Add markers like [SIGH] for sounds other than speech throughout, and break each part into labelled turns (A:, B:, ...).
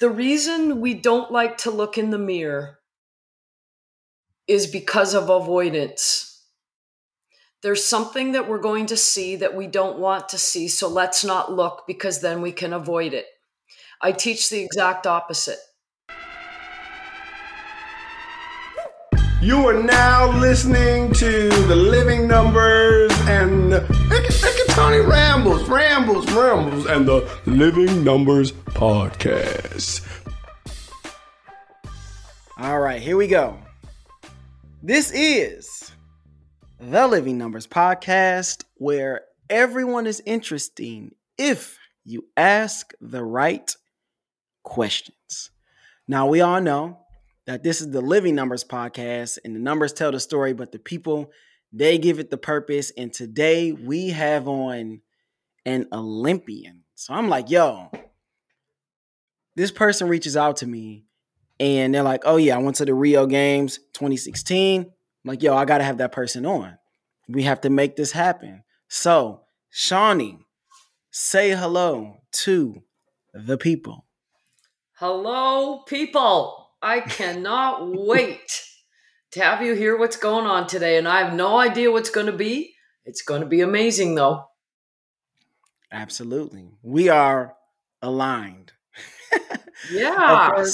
A: the reason we don't like to look in the mirror is because of avoidance. There's something that we're going to see that we don't want to see, so let's not look because then we can avoid it. I teach the exact opposite.
B: You are now listening to the Living Numbers and Tony Rambles, Rambles, Rambles, and the Living Numbers Podcast.
C: All right, here we go. This is the Living Numbers Podcast, where everyone is interesting if you ask the right questions. Now, we all know that this is the Living Numbers podcast, and the numbers tell the story, but the people they give it the purpose. And today we have on an Olympian. So I'm like, yo, this person reaches out to me and they're like, oh, yeah, I went to the Rio Games 2016. I'm like, yo, I got to have that person on. We have to make this happen. So, Shawnee, say hello to the people.
A: Hello, people. I cannot wait to have you hear what's going on today. And I have no idea what's going to be. It's going to be amazing, though.
C: Absolutely. We are aligned. [LAUGHS]
A: Yeah.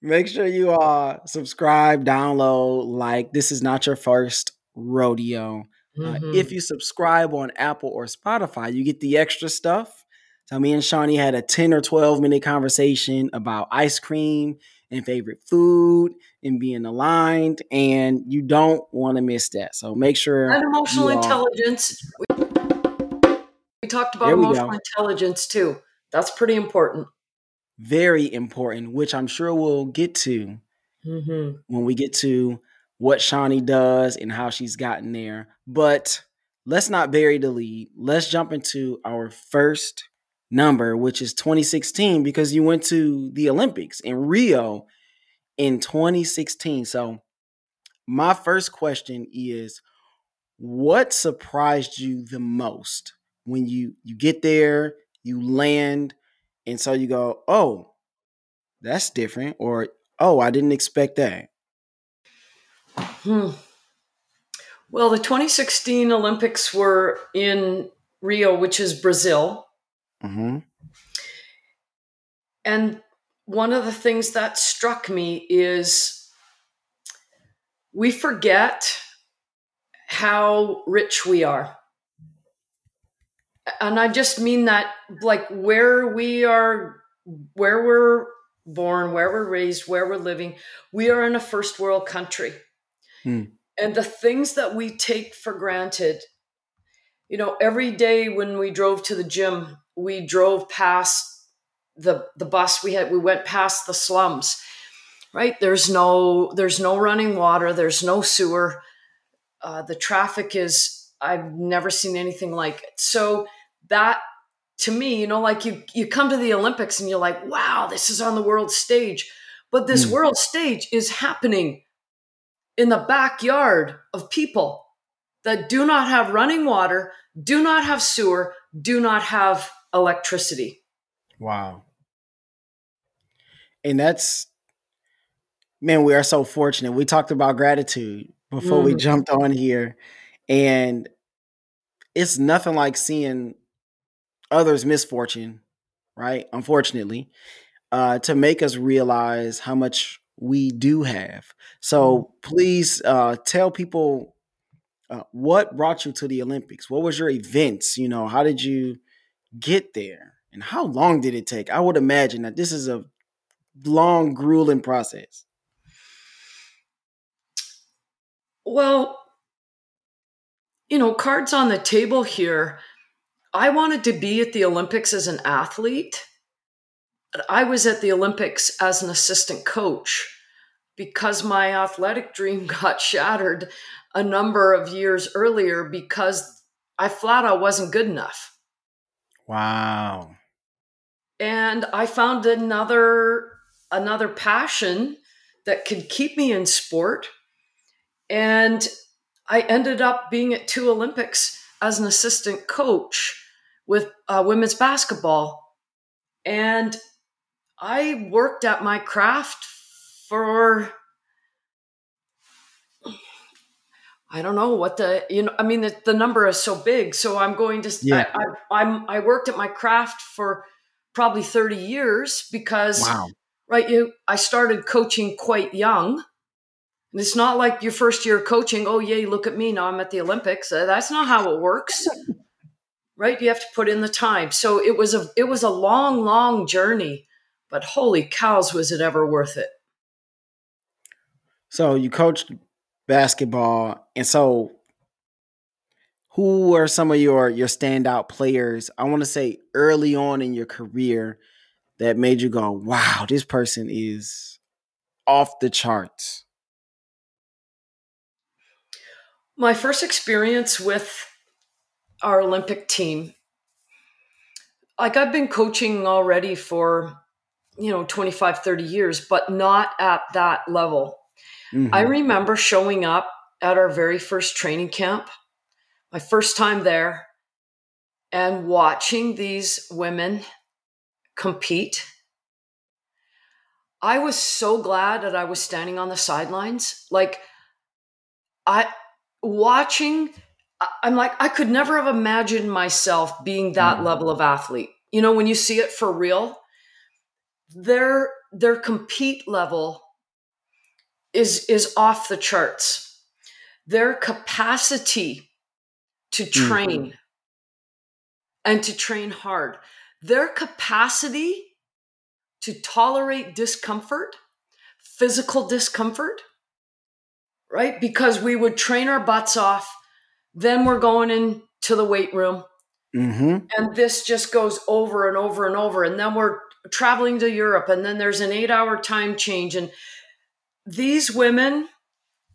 C: make sure you uh subscribe, download, like. This is not your first rodeo. Mm-hmm. Uh, if you subscribe on Apple or Spotify, you get the extra stuff. So me and Shawnee had a 10 or 12 minute conversation about ice cream and favorite food and being aligned. And you don't want to miss that. So make sure.
A: And emotional intelligence. We talked about emotional go. intelligence too. That's pretty important.
C: Very important, which I'm sure we'll get to mm-hmm. when we get to what Shawnee does and how she's gotten there. But let's not bury the lead. Let's jump into our first number, which is 2016, because you went to the Olympics in Rio in 2016. So, my first question is what surprised you the most when you you get there, you land, and so you go, "Oh, that's different," or "Oh, I didn't expect that."
A: Hmm. Well, the 2016 Olympics were in Rio, which is Brazil. Mm-hmm. And one of the things that struck me is we forget how rich we are. And I just mean that, like, where we are, where we're born, where we're raised, where we're living, we are in a first world country. Hmm. And the things that we take for granted, you know, every day when we drove to the gym, we drove past the the bus we had we went past the slums right? There's no there's no running water there's no sewer. Uh, the traffic is i've never seen anything like it. So that to me you know like you you come to the olympics and you're like wow this is on the world stage. But this mm. world stage is happening in the backyard of people that do not have running water do not have sewer do not have electricity.
C: Wow. And that's, man, we are so fortunate. We talked about gratitude before mm. we jumped on here. And it's nothing like seeing others' misfortune, right? Unfortunately, uh, to make us realize how much we do have. So mm. please uh, tell people uh, what brought you to the Olympics. What was your events? You know, how did you get there? And how long did it take? I would imagine that this is a long, grueling process.
A: Well, you know, cards on the table here. I wanted to be at the Olympics as an athlete. But I was at the Olympics as an assistant coach because my athletic dream [LAUGHS] got shattered a number of years earlier because I flat out wasn't good enough.
C: Wow.
A: And I found another another passion that could keep me in sport. And I ended up being at two Olympics as an assistant coach with uh, women's basketball. And I worked at my craft for I don't know what the you know I mean the, the number is so big so I'm going to yeah. I, I, I'm I worked at my craft for probably 30 years because
C: wow.
A: right you I started coaching quite young. And it's not like your first year coaching oh yay look at me now I'm at the Olympics. Uh, that's not how it works. [LAUGHS] Right? You have to put in the time. So it was a it was a long long journey but holy cows was it ever worth it.
C: So you coached basketball. And so who are some of your your standout players? I want to say early on in your career that made you go, "Wow, this person is off the charts."
A: My first experience with our Olympic team like I've been coaching already for you know 25 30 years but not at that level Mm-hmm. I remember showing up at our very first training camp, my first time there, and watching these women compete. I was so glad that I was standing on the sidelines. Like, I watching, I'm like, I could never have imagined myself being that mm-hmm. level of athlete. You know, when you see it for real, their their compete level is is off the charts. Their capacity to mm-hmm. train mm-hmm. and to train hard, their capacity to tolerate discomfort, physical discomfort, right? Because we would train our butts off, then we're going into the weight room. Mm-hmm. And this just goes over and over and over. And then we're traveling to Europe, and then there's an eight hour time change. And these women,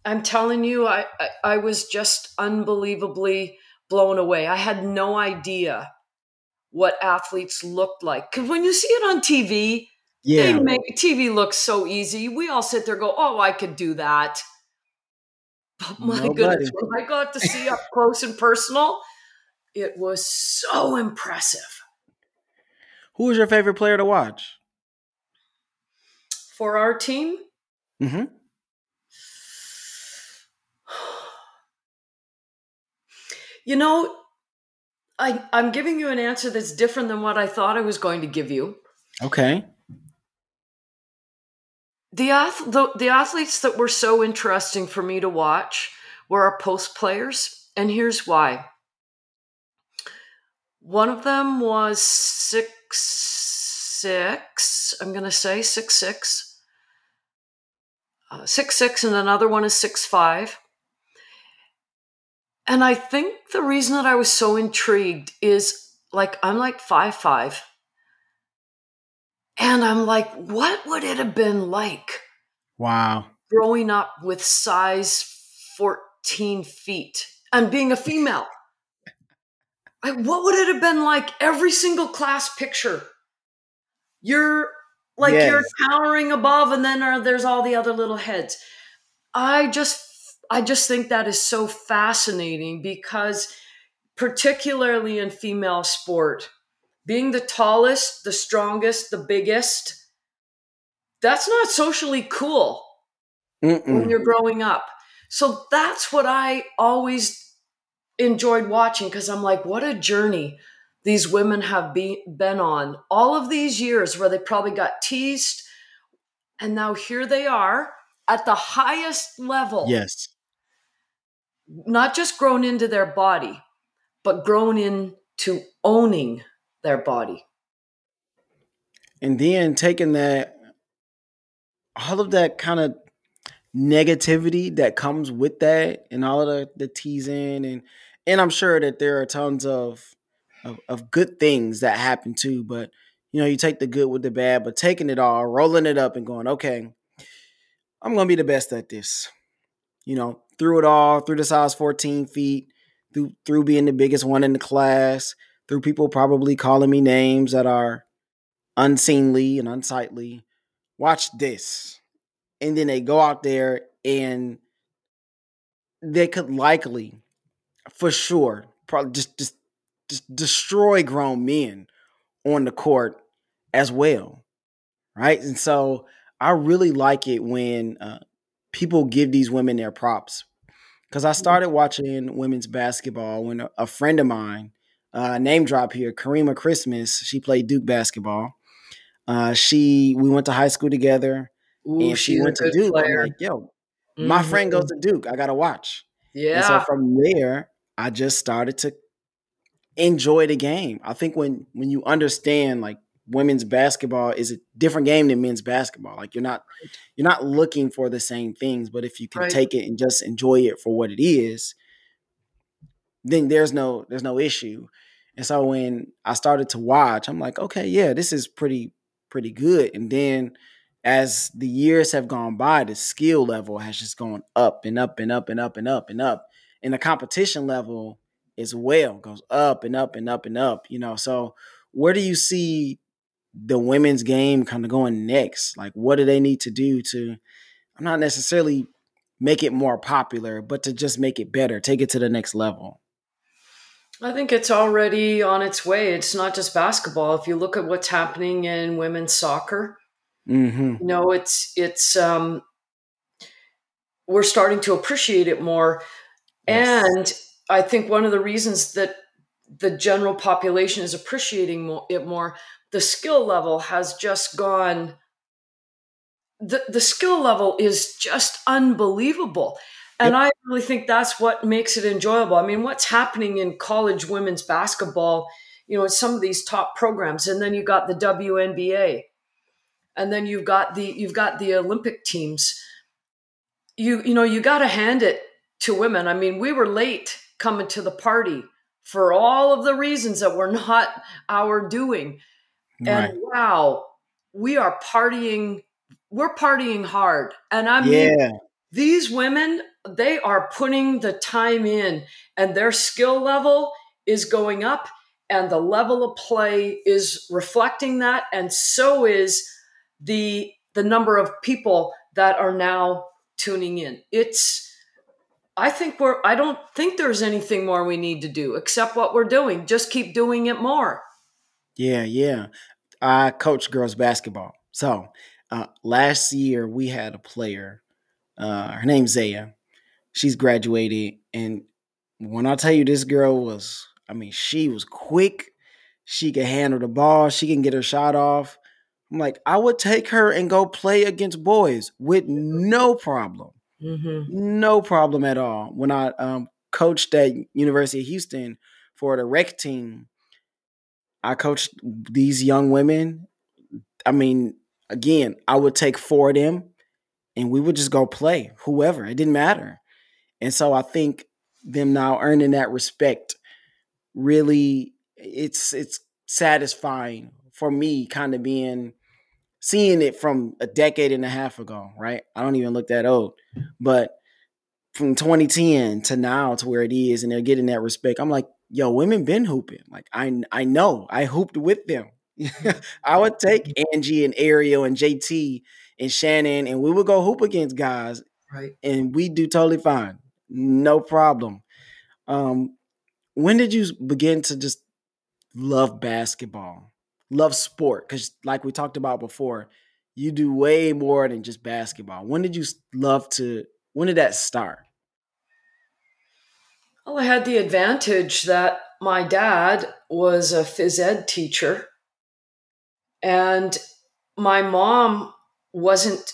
A: I'm telling you, I, I, I was just unbelievably blown away. I had no idea what athletes looked like. Because when you see it on TV, yeah. they make TV look so easy. We all sit there go, oh, I could do that. But my Nobody. goodness, when I got to see up close and personal, it was so impressive.
C: Who was your favorite player to watch?
A: For our team? Mm-hmm. You know, I I'm giving you an answer that's different than what I thought I was going to give you.
C: Okay.
A: The, the, the athletes that were so interesting for me to watch were our post players, and here's why. One of them was six six. I'm going to say six six uh, six six, and another one is six five. And I think the reason that I was so intrigued is like I'm like five five, and I'm like, what would it have been like?
C: Wow,
A: growing up with size fourteen feet and being a female. Like, what would it have been like? Every single class picture, you're like yes. you're towering above and then are, there's all the other little heads i just i just think that is so fascinating because particularly in female sport being the tallest the strongest the biggest that's not socially cool Mm-mm. when you're growing up so that's what i always enjoyed watching because i'm like what a journey these women have be, been on. All of these years where they probably got teased and now here they are at the highest level.
C: Yes.
A: Not just grown into their body but grown into owning their body.
C: And then taking that all of that kind of negativity that comes with that and all of the, the teasing and and i'm sure that there are tons of of, of good things that happen too. But you know, you take the good with the bad, but taking it all, rolling it up, and going, okay, I'm gonna be the best at this. You know, through it all, through the size 14 feet, through through being the biggest one in the class, through people probably calling me names that are unseemly and unsightly. Watch this. And then they go out there and they could likely, for sure, probably just just destroy grown men on the court as well. right? And so I really like it when uh, people give these women their props because I started watching women's basketball when a, a friend of mine, uh, name drop here, Karima Christmas, she played Duke basketball. Uh, she we went to high school together,
A: Ooh,
C: and she went to Duke. I'm like, yo, my friend goes to Duke. I gotta watch.
A: Yeah.
C: And so from there, I just started to enjoy the game. I think when when you understand like women's basketball is a different game than men's basketball. Like you're not you're not looking for the same things, but if you can
A: Right.
C: take it and just enjoy it for what it is, then there's no there's no issue. And so when I started to watch, I'm like, okay, yeah, this is pretty pretty good. And then as the years have gone by, the skill level has just gone up and up and up and up and up and up. And the competition level as well goes up and up and up and up, you know. So where do you see the women's game kind of going next? Like what do they need to do to I'm not necessarily make it more popular, but to just make it better, take it to the next level.
A: I think it's already on its way. It's not just basketball. If you look at what's happening in women's soccer,
C: Mm-hmm.
A: you know, it's it's um we're starting to appreciate it more.
C: Yes.
A: I think one of the reasons that the general population is appreciating it more, the skill level has just gone. The, the skill level is just unbelievable. And I really think that's what makes it enjoyable. I mean, what's happening in college women's basketball, you know, in some of these top programs, and then you got the WNBA, and then you've got the you've got the Olympic teams. You you know, you got to hand it to women. I mean, we were late coming to the party for all of the reasons that were not [LAUGHS] our doing.
C: Right.
A: And wow, we are partying. We're partying hard. And I mean,
C: Yeah.
A: these women, they are putting the time in and their skill level is going up and the level of play is reflecting that. And so is the the number of people that are now tuning in. It's I think we're I don't think there's anything more we need to do except what we're doing. Just keep doing it more.
C: Yeah, yeah. I coach girls basketball. So uh, last year we had a player. Uh, her name's Zaya. She's graduated, and when I tell you this girl was, I mean, she was quick. She could handle the ball. She can get her shot off. I'm like, I would take her and go play against boys with no problem.
A: Mm-hmm.
C: No problem at all. When I um, coached at University of Houston for the rec team, I coached these young women. I mean, again, I would take four of them and we would just go play whoever. It didn't matter. And so I think them now earning that respect really it's it's satisfying for me kind of being seeing it from a decade and a half ago, right? I don't even look that old. But from 2010 to now to where it is and they're getting that respect. I'm like, yo, women been hooping. Like I I know. I hooped with them. [LAUGHS] I would take Angie and Ariel and JT and Shannon and we would go hoop against guys
A: Right.
C: and we do totally fine. No problem. Um when did you begin to just love basketball? Love sport cuz like we talked about before, you do way more than just basketball. When did you love to when did that start?
A: Well, I had the advantage that my dad was a phys ed teacher, and my mom wasn't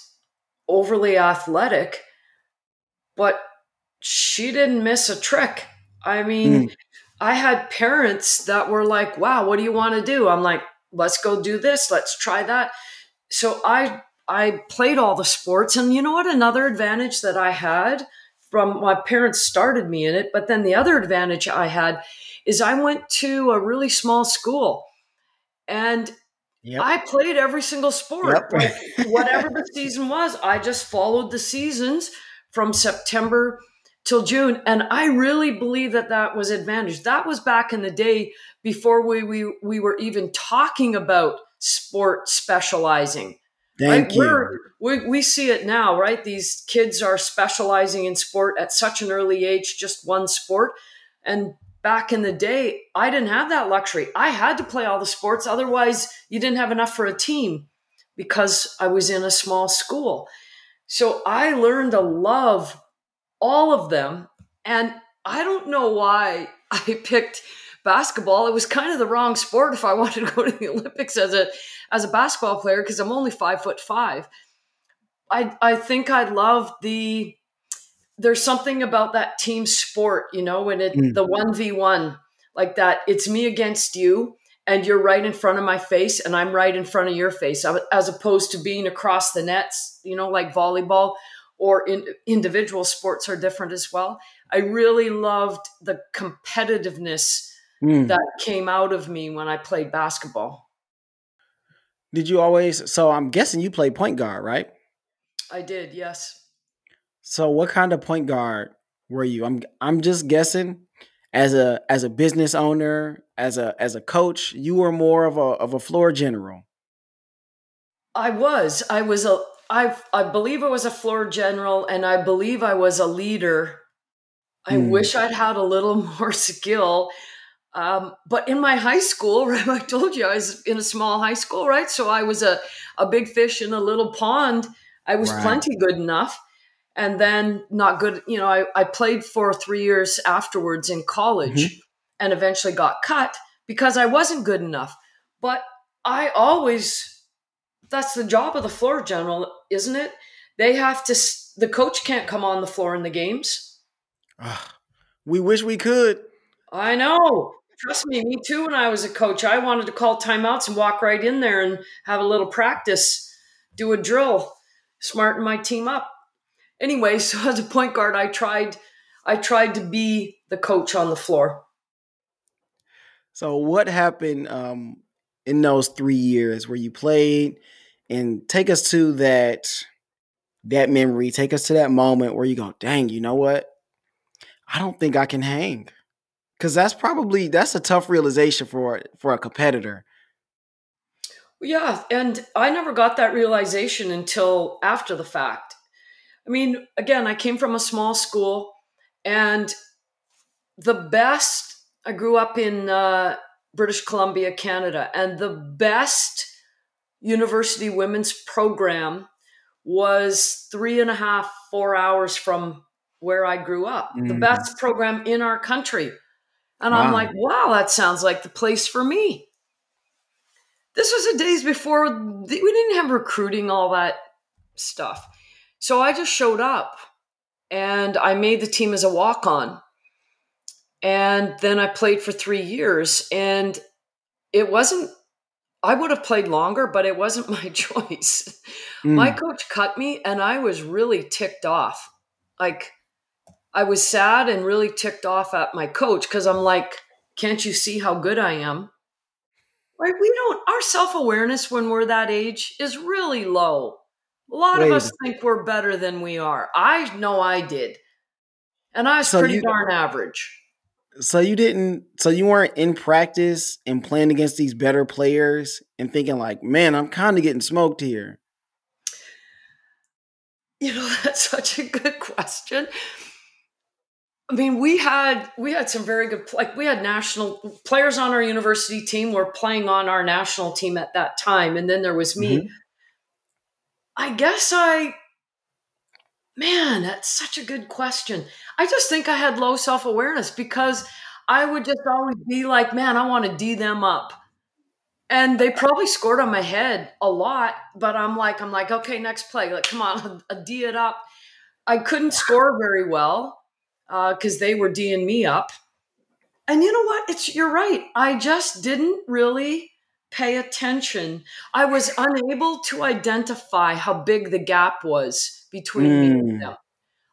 A: overly athletic, but she didn't miss a trick. I mean, hmm. I had parents that were like, wow, what do you want to do? I'm like, let's go do this, let's try that. So I I played all the sports and you know what another advantage that I had from my parents started me in it, but then the other advantage I had is I went to a really small school and
C: Yep.
A: I played every single sport.
C: Yep.
A: Like, whatever the season was, I just followed the seasons from September till June. And I really believe that that was advantage. That was back in the day before we, we, we were even talking about sport specializing.
C: Thank
A: right?
C: you.
A: We, we see it now, right? These kids are specializing in sport at such an early age, just one sport. And back in the day, I didn't have that luxury. I had to play all the sports. Otherwise, you didn't have enough for a team. because I was in a small school. So I learned to love all of them. And I don't know why I [LAUGHS] picked basketball. It was kind of the wrong sport if I [LAUGHS] wanted to go to the Olympics as a as a basketball player because I'm only five foot five. I I think I love the there's something about that team sport, you know, when it mm. the one v one like that. It's me against you, and you're right in front of my face, and I'm right in front of your face, as opposed to being across the nets, you know, like volleyball or in, individual sports are different as well. I really loved the competitiveness mm. that came out of me when I played basketball.
C: Did you always? So I'm guessing you played point guard, right?
A: I did, yes.
C: So what kind of point guard were you? I'm I'm just guessing as a as a business owner, as a as a coach, you were more of a of a floor general.
A: I was. I was a I I believe I was a floor general and I believe I was a leader. I mm. wish I'd had a little [LAUGHS] more skill um, but in my high school, [LAUGHS] right, I told you I was in a small high school, right? So I was a, a big fish in a little pond. I was right. plenty good enough. And then not good, you know, I, I played for three years afterwards in college mm-hmm. and eventually got cut because I wasn't good enough. But I always, that's the job of the floor general, isn't it? They have to, the coach can't come on the floor in the games.
C: Uh, we wish we could.
A: I know. Trust me, me too. When I was a coach, I wanted to call timeouts and walk right in there and have a little practice, do a drill, smarten my team up. Anyway, [LAUGHS] so as a point guard, I tried, I tried to be the coach on the floor.
C: So what happened um, in those three years where you played? And take us to that that memory. Take us to that moment where you go, "Dang, you know what? I don't think I can hang." Because that's probably that's a tough realization for for a competitor.
A: Yeah, and I never got that realization until after the fact. I mean, again, I came from a small school, and the best. I grew up in uh, British Columbia, Canada, and the best university women's program was three and a half, four hours from where I grew up. Mm-hmm. The best program in our country and wow. I'm like, wow, that sounds like the place for me. This was the days before we didn't have recruiting, all that stuff. So I just showed up and I made the team as a walk on. And then I played for three years. And it wasn't, I would have played longer, but it wasn't [LAUGHS] my choice. Mm. My coach cut me and I was really ticked off. Like, I was sad and really ticked off at my coach because I'm like, can't you see how good I am? Right? We don't, our self awareness when we're that age is really low. A lot Wait. of us think we're better than we are. I know I did. And I was so pretty you, darn average.
C: So you didn't, so you weren't in practice and playing against these better players and thinking, like, man, I'm kind of getting smoked here.
A: You know, [LAUGHS] that's such a good question I mean, we had we had some very good like we had national players on our university team were playing on our national team at that time, and then there was me. Mm-hmm. I guess I, man, that's such a good question. I just think I had low self awareness because I would just always be like, man, I want to d them up, and they probably scored on my head a lot. But I'm like, I'm like, okay, next play, like, come on, a [LAUGHS] d it up. I couldn't score very well because uh, they were D'ing me up. And you know what? It's you're right. I just didn't really pay attention. I was unable to identify how big the gap was between mm. me and hmm. them.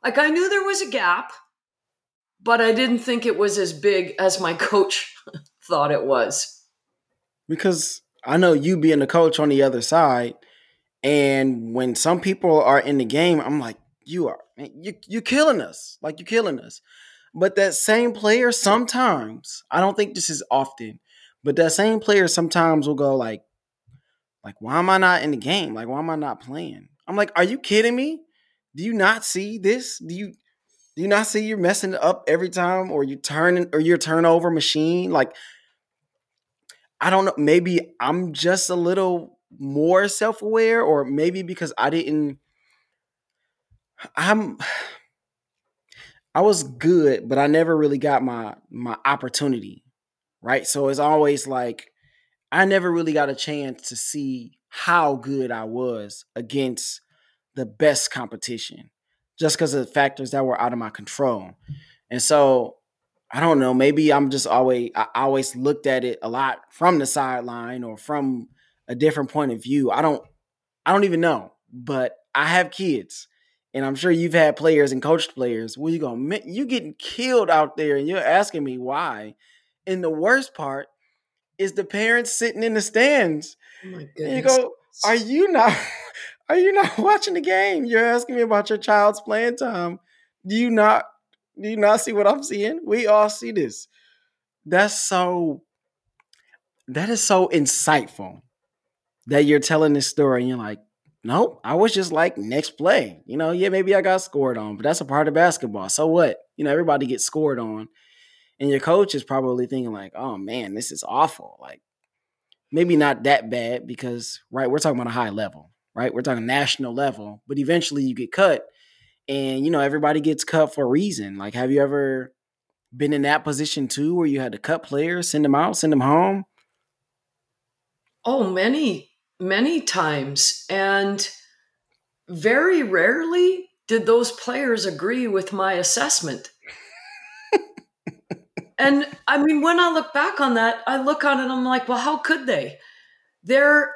A: Like I knew there was a gap, but I didn't think it was as big as my [LAUGHS] coach thought it was.
C: Because I know you being a coach on the other side, and when some people are in the game, I'm like, you are you you're killing us. Like you're killing us. But that same player sometimes, I don't think this is often, but that same player sometimes will go like, like, why am I not in the game? Like, why am I not playing? I'm like, are you kidding me? Do you not see this? Do you do you not see you're messing up every time or you turning or your turnover machine? Like, I don't know. Maybe I'm just a little more self aware, or maybe because I didn't. I'm. I was good, but I never really got my my opportunity, right? So it's always like I never really got a chance to see how good I was against the best competition, just because of factors that were out of my control. And so I don't know, maybe I'm just always I always looked at it a lot from the sideline or from a different point of view. I don't I don't even know, but I have kids and I'm sure you've had players and coached players where you go, you getting killed out there, and you're asking me why. And the worst part is the parents sitting in the stands. Oh and you go, [LAUGHS] are you not? Are you not watching the game? You're asking me about your child's playing time. Do you not? Do you not see what I'm seeing? We all see this. That's so. That is so insightful that you're telling this story, and you're like, Nope. I was just like, next play. You know, yeah, maybe I got scored on, but that's a part of basketball. So what? You know, everybody gets scored on. And your coach is probably thinking, like, oh man, this is awful. Like, maybe not that bad because, right, we're talking about a high level, right? We're talking national level, but eventually you get cut. And, you know, everybody gets cut for a reason. Like, have you ever been in that position too where you had to cut players, send them out, send them home?
A: Oh, many many times. And very rarely did those players agree with my assessment. [LAUGHS] and I mean, when I look back on that, I look on it and I'm like, well, how could they? They're,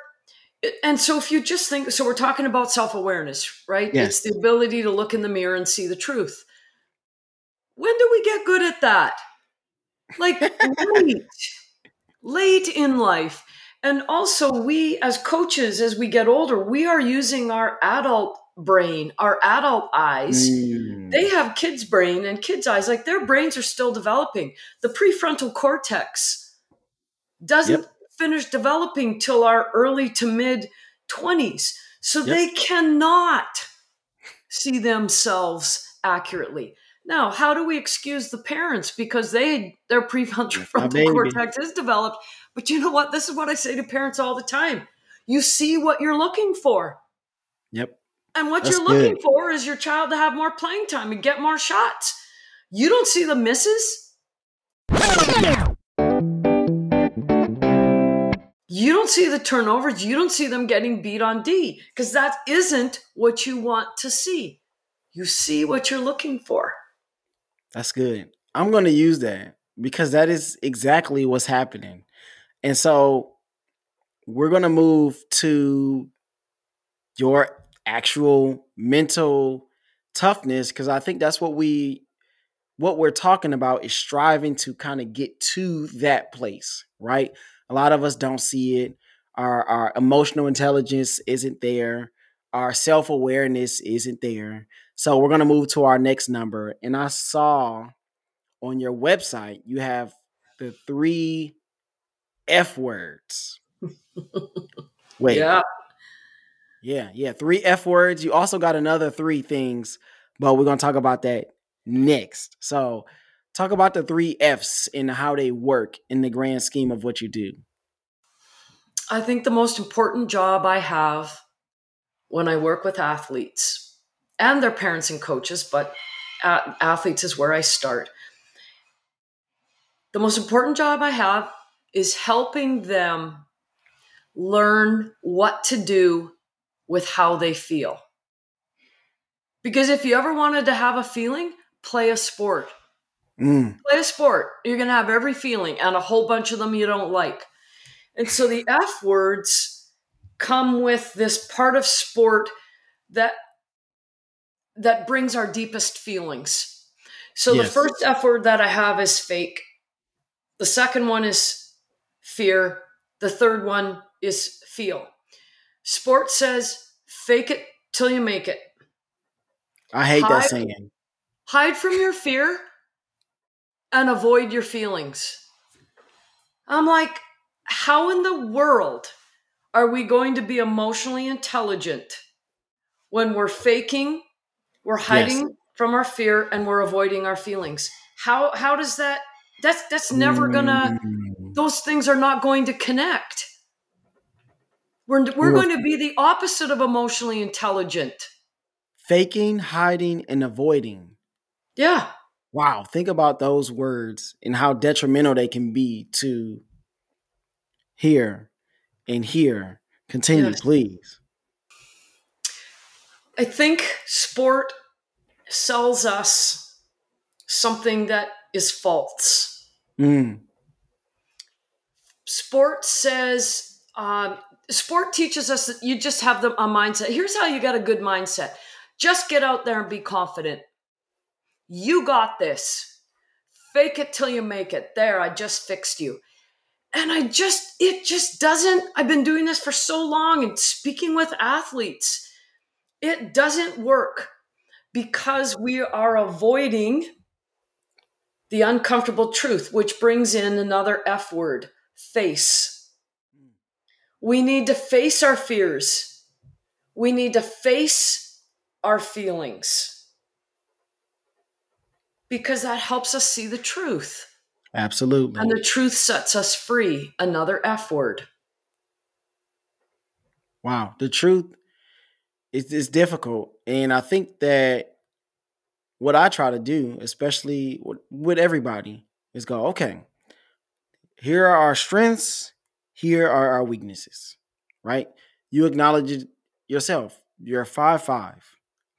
A: and so if you just think, so we're talking about self awareness, right? Yes. It's the ability to look in the mirror and see the truth. When do we get good at that? Like [LAUGHS] late, late in life. And also, we as coaches, as we get older, we are using our adult brain, our adult eyes. Mm. They have kids' brain and kids' eyes, like their brains are still developing. The prefrontal cortex doesn't yep. finish developing till our early to mid 20s. So yep. they cannot see themselves accurately. Now, how do we excuse the parents because they their prefrontal cortex is developed? But you know what? This is what I say to parents all the time. You see what you're looking for.
C: Yep.
A: And what That's you're looking good. for is your child to have more playing time and get more shots. You don't see the misses. You don't see the turnovers. You don't see them getting beat on D because that isn't what you want to see. You see what you're looking for.
C: That's good. I'm going to use that because that is exactly what's happening. And so we're going to move to your actual mental toughness because I think that's what we what we're talking about is striving to kind of get to that place, right? A lot of us don't see it. Our our emotional intelligence isn't there. Our self-awareness isn't there. So we're going to move to our next number and I saw on your website you have the 3 F words. [LAUGHS] Wait. Yeah. Yeah, yeah. Three F words. You also got another three things, but we're going to talk about that next. So, talk about the three F's and how they work in the grand scheme of what you do.
A: I think the most important job I have when I work with athletes and their parents and coaches, but athletes is where I start. The most important job I have is helping them learn what to do with how they feel. Because if you ever wanted to have a feeling, play a sport. Mm. Play a sport. You're going to have every feeling and a whole bunch of them you don't like. And so the F words come with this part of sport that that brings our deepest feelings. So yes. the first F word that I have is fake. The second one is fear. The third one is feel. Sports says fake it till you make it.
C: I hate hide, that saying.
A: Hide from your fear and avoid your feelings. I'm like, how in the world are we going to be emotionally intelligent when we're faking, we're hiding yes. from our fear, and we're avoiding our feelings? How how does that that's that's never gonna mm those things are not going to connect. We're, we're going to be the opposite of emotionally intelligent.
C: Faking, hiding, and avoiding.
A: Yeah.
C: Wow. Think about those words and how detrimental they can be to here and here. Continue, yes. please.
A: I think sport sells us something that is false. Mm. Sport says, um, sport teaches us that you just have the, a mindset. Here's how you got a good mindset just get out there and be confident. You got this. Fake it till you make it. There, I just fixed you. And I just, it just doesn't. I've been doing this for so long and speaking with athletes. It doesn't work because we are avoiding the uncomfortable truth, which brings in another F word face. We need to face our fears. We need to face our feelings because that helps us see the truth.
C: Absolutely.
A: And the truth sets us free. Another F word.
C: Wow. The truth is, is difficult. And I think that what I try to do, especially with everybody, is go, okay, here are our strengths, here are our weaknesses, right? You acknowledge it yourself. You're five five.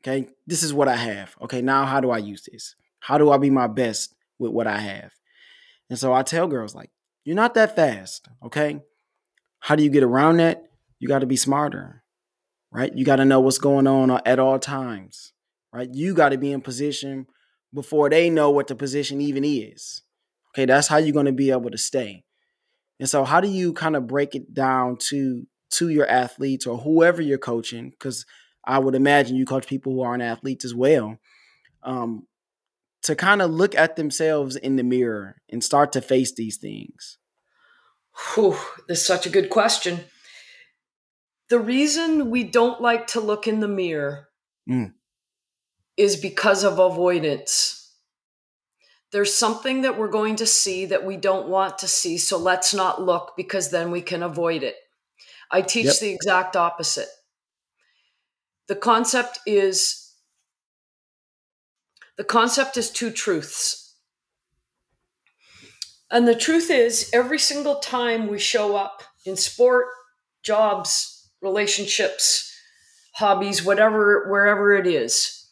C: Okay. This is what I have. Okay. Now how do I use this? How do I be my best with what I have? And so I tell girls, like, you're not that fast, okay? How do you get around that? You got to be smarter, right? You got to know what's going on at all times, right? You got to be in position before they know what the position even is. Okay, that's how you're going to be able to stay. And so how do you kind of break it down to to your athletes or whoever you're coaching cuz I would imagine you coach people who aren't athletes as well. Um, to kind of look at themselves in the mirror and start to face these things?
A: Whew, this is such a good question. The reason we don't like to look in the mirror mm. is because of avoidance. There's something that we're going to see that we don't want to see, so let's not look because then we can avoid it. I teach yep. the exact opposite. The concept is the concept is two truths. And the truth is, every single time we show up in sport, jobs, relationships, hobbies, whatever, wherever it is,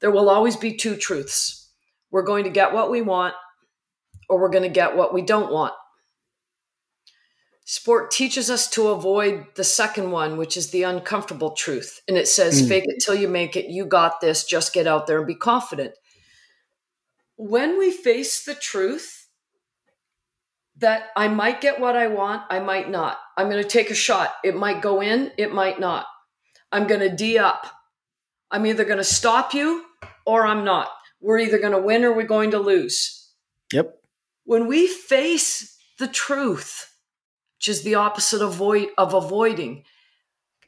A: there will always be two truths. We're going to get what we want, or we're going to get what we don't want. Sport teaches us to avoid the second one, which is the uncomfortable truth. And it says, mm. fake it till you make it. You got this. Just get out there and be confident. When we face the truth that I might get what I want, I might not. I'm going to take a shot. It might go in, it might not. I'm going to D up. I'm either going to stop you or I'm not. We're either going to win or we're going to lose.
C: Yep.
A: When we face the truth, which is the opposite of, avoid, of avoiding.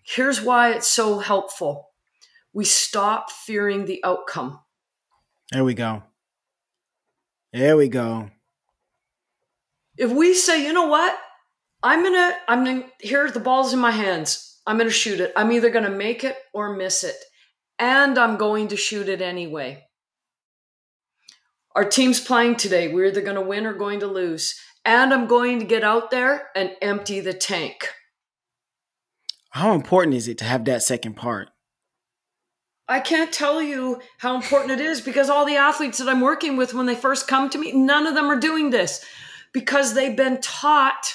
A: Here's why it's so helpful we stop fearing the outcome.
C: There we go. There we go.
A: If we say, you know what, I'm gonna, I'm gonna, here the ball's in my hands. I'm gonna shoot it. I'm either gonna make it or miss it. And I'm going to shoot it anyway. Our team's playing today. We're either gonna win or going to lose and I'm going to get out there and empty the tank.
C: How important is it to have that second part?
A: I can't tell you how important it is because all the athletes that I'm working with, when they first come to me, none of them are doing this because they've been taught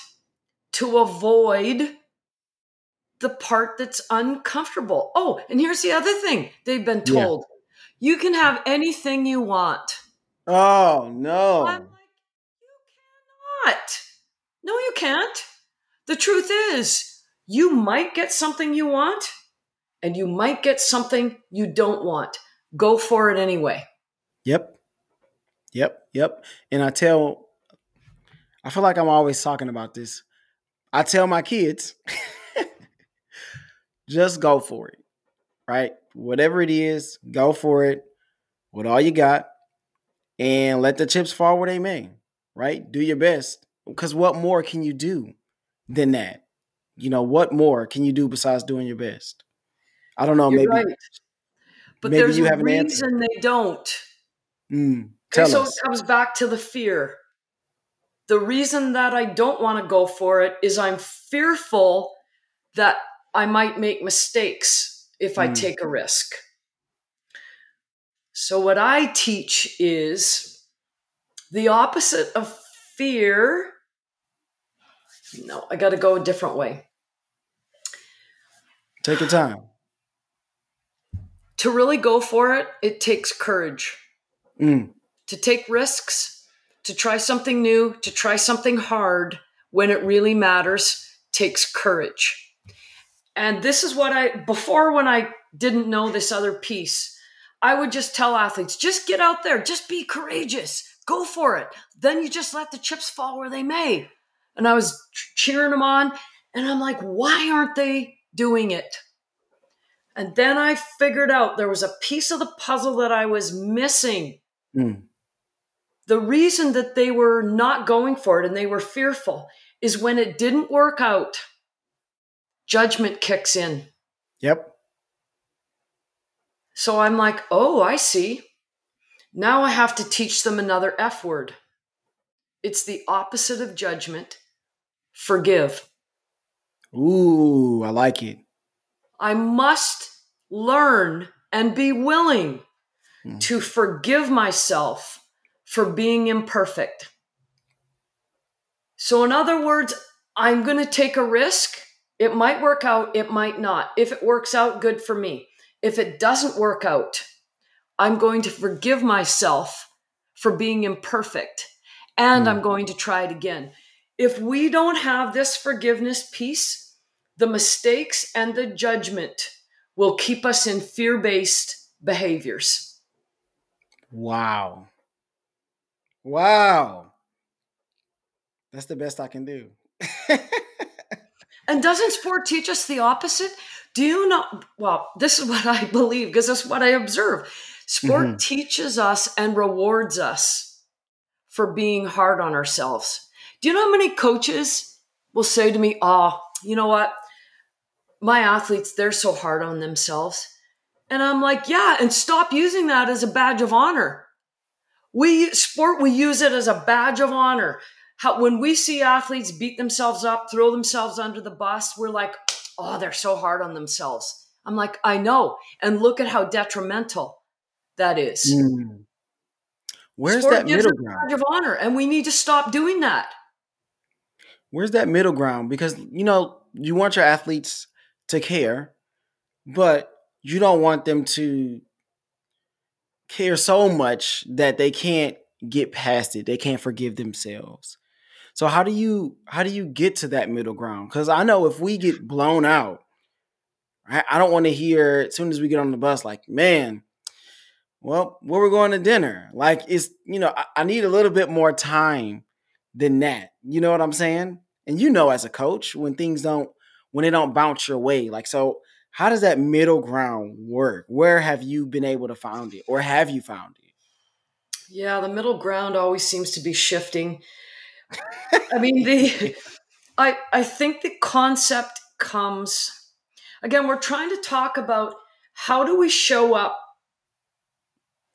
A: to avoid the part that's uncomfortable. Oh, and here's the other thing they've been told yeah. you can have anything you want.
C: Oh, no
A: You cannot. No, you can't. The truth is, you might get something you want and you might get something you don't want. Go for it anyway.
C: Yep. Yep. Yep. And I tell, I feel like I'm always talking about this. I tell my kids, [LAUGHS] just go for it, right? Whatever it is, go for it with all you got and let the chips fall where they may right? Do your best. Because what more can you do than that? you know, what more can you do besides doing your best? I don't know.
A: You're
C: maybe,
A: right. But
C: maybe
A: there's
C: you
A: a
C: have an answer.
A: reason they don't.
C: Mm, tell
A: so
C: us.
A: it comes back to the fear. The reason that I don't want to go for it is I'm fearful that I might make mistakes if I
C: Mm.
A: take a risk. So, what I teach is the opposite of fear. No, I got to go a different way.
C: Take your time.
A: To really go for it, it takes courage.
C: Mm,
A: to take risks, to try something new, to try something hard when it really matters takes courage. And this is what I, before when I didn't know this other piece, I would just tell athletes just get out there, just be courageous, go for it. Then you just let the chips fall where they may. And I was cheering them on, and I'm like, why aren't they doing it? And then I figured out there was a piece of the puzzle that I was missing
C: mm,
A: the reason that they were not going for it and they were fearful is when it didn't work out, judgment kicks in.
C: yep.
A: So I'm like, oh, I see. Now I have to teach them another F word. It's the opposite of judgment forgive.
C: Ooh, I like it.
A: I must learn and be willing
C: Mm.
A: to forgive myself for being imperfect. So, in other words, I'm going to take a risk. It might work out, it might not. If it works out, good for me. If it doesn't work out, I'm going to forgive myself for being imperfect and
C: Mm.
A: I'm going to try it again. If we don't have this forgiveness piece, the mistakes and the judgment will keep us in fear based behaviors.
C: Wow. Wow. That's the best I can do.
A: And doesn't sport teach us the opposite? Do you know? Well, this is [LAUGHS] what I believe because this is what I observe. Sport
C: Mhm.
A: teaches us and rewards us for being hard on ourselves. Do you know how many coaches will say to me, Oh, you know what? My athletes, they're so hard on themselves. And I'm like, Yeah, and stop using that as a badge of honor. We sport, we use it as a badge of honor. How when we see athletes beat themselves up, throw themselves under the bus, we're like, oh, they're so hard on themselves. I'm like, I know. And look at how detrimental that is.
C: Mm. Where's
A: Sport
C: that middle ground?
A: badge of honor, and we need to stop doing that.
C: Where's that middle ground? Because you know you want your athletes to care, but you don't want them to care so much that they can't get past it. They can't forgive themselves. So how do you how do you get to that middle ground? Because I know if we get blown out, I, I don't want to hear as soon as we get on the bus, like, man, well, where we're going to dinner. Like it's you know, I, I need a little bit more time than that. You know what I'm saying? And you know, as a coach, when things don't when they don't bounce your way, like so. How does that middle ground work? Where have you been able to find it, or have you found it?
A: Yeah, the middle ground always seems to be shifting. I mean, the [LAUGHS] I I think the concept comes again, we're trying to talk about how do we show up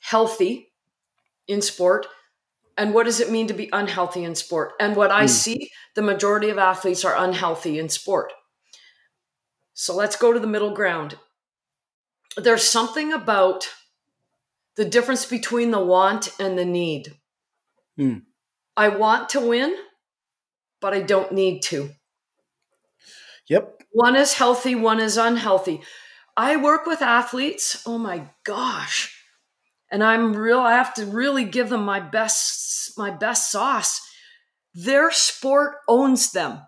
A: healthy in sport and what does it mean to be unhealthy in sport? And what I
C: Mm.
A: see, the majority of athletes are unhealthy in sport. So let's go to the middle ground. There's something about the difference between the want and the need.
C: Hmm.
A: I want to win, but I don't need to.
C: Yep.
A: One is healthy, one is unhealthy. I work with athletes. Oh my gosh. And I'm real I have to really give them my best my best sauce. Their sport owns them.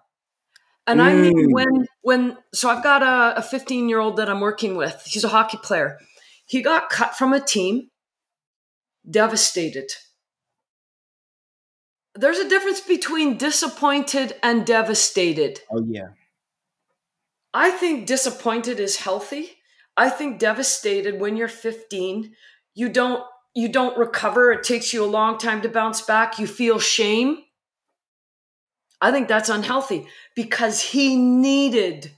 A: And I mean
C: Mm.
A: when when so I've got a, a 15 year old that I'm working with. He's a hockey player. He got cut from a team, devastated. There's a difference between disappointed and devastated.
C: Oh yeah.
A: I think disappointed is healthy. I think devastated when you're 15, you don't you don't recover. It takes you a long time to bounce back. You feel shame. I think that's unhealthy because he needed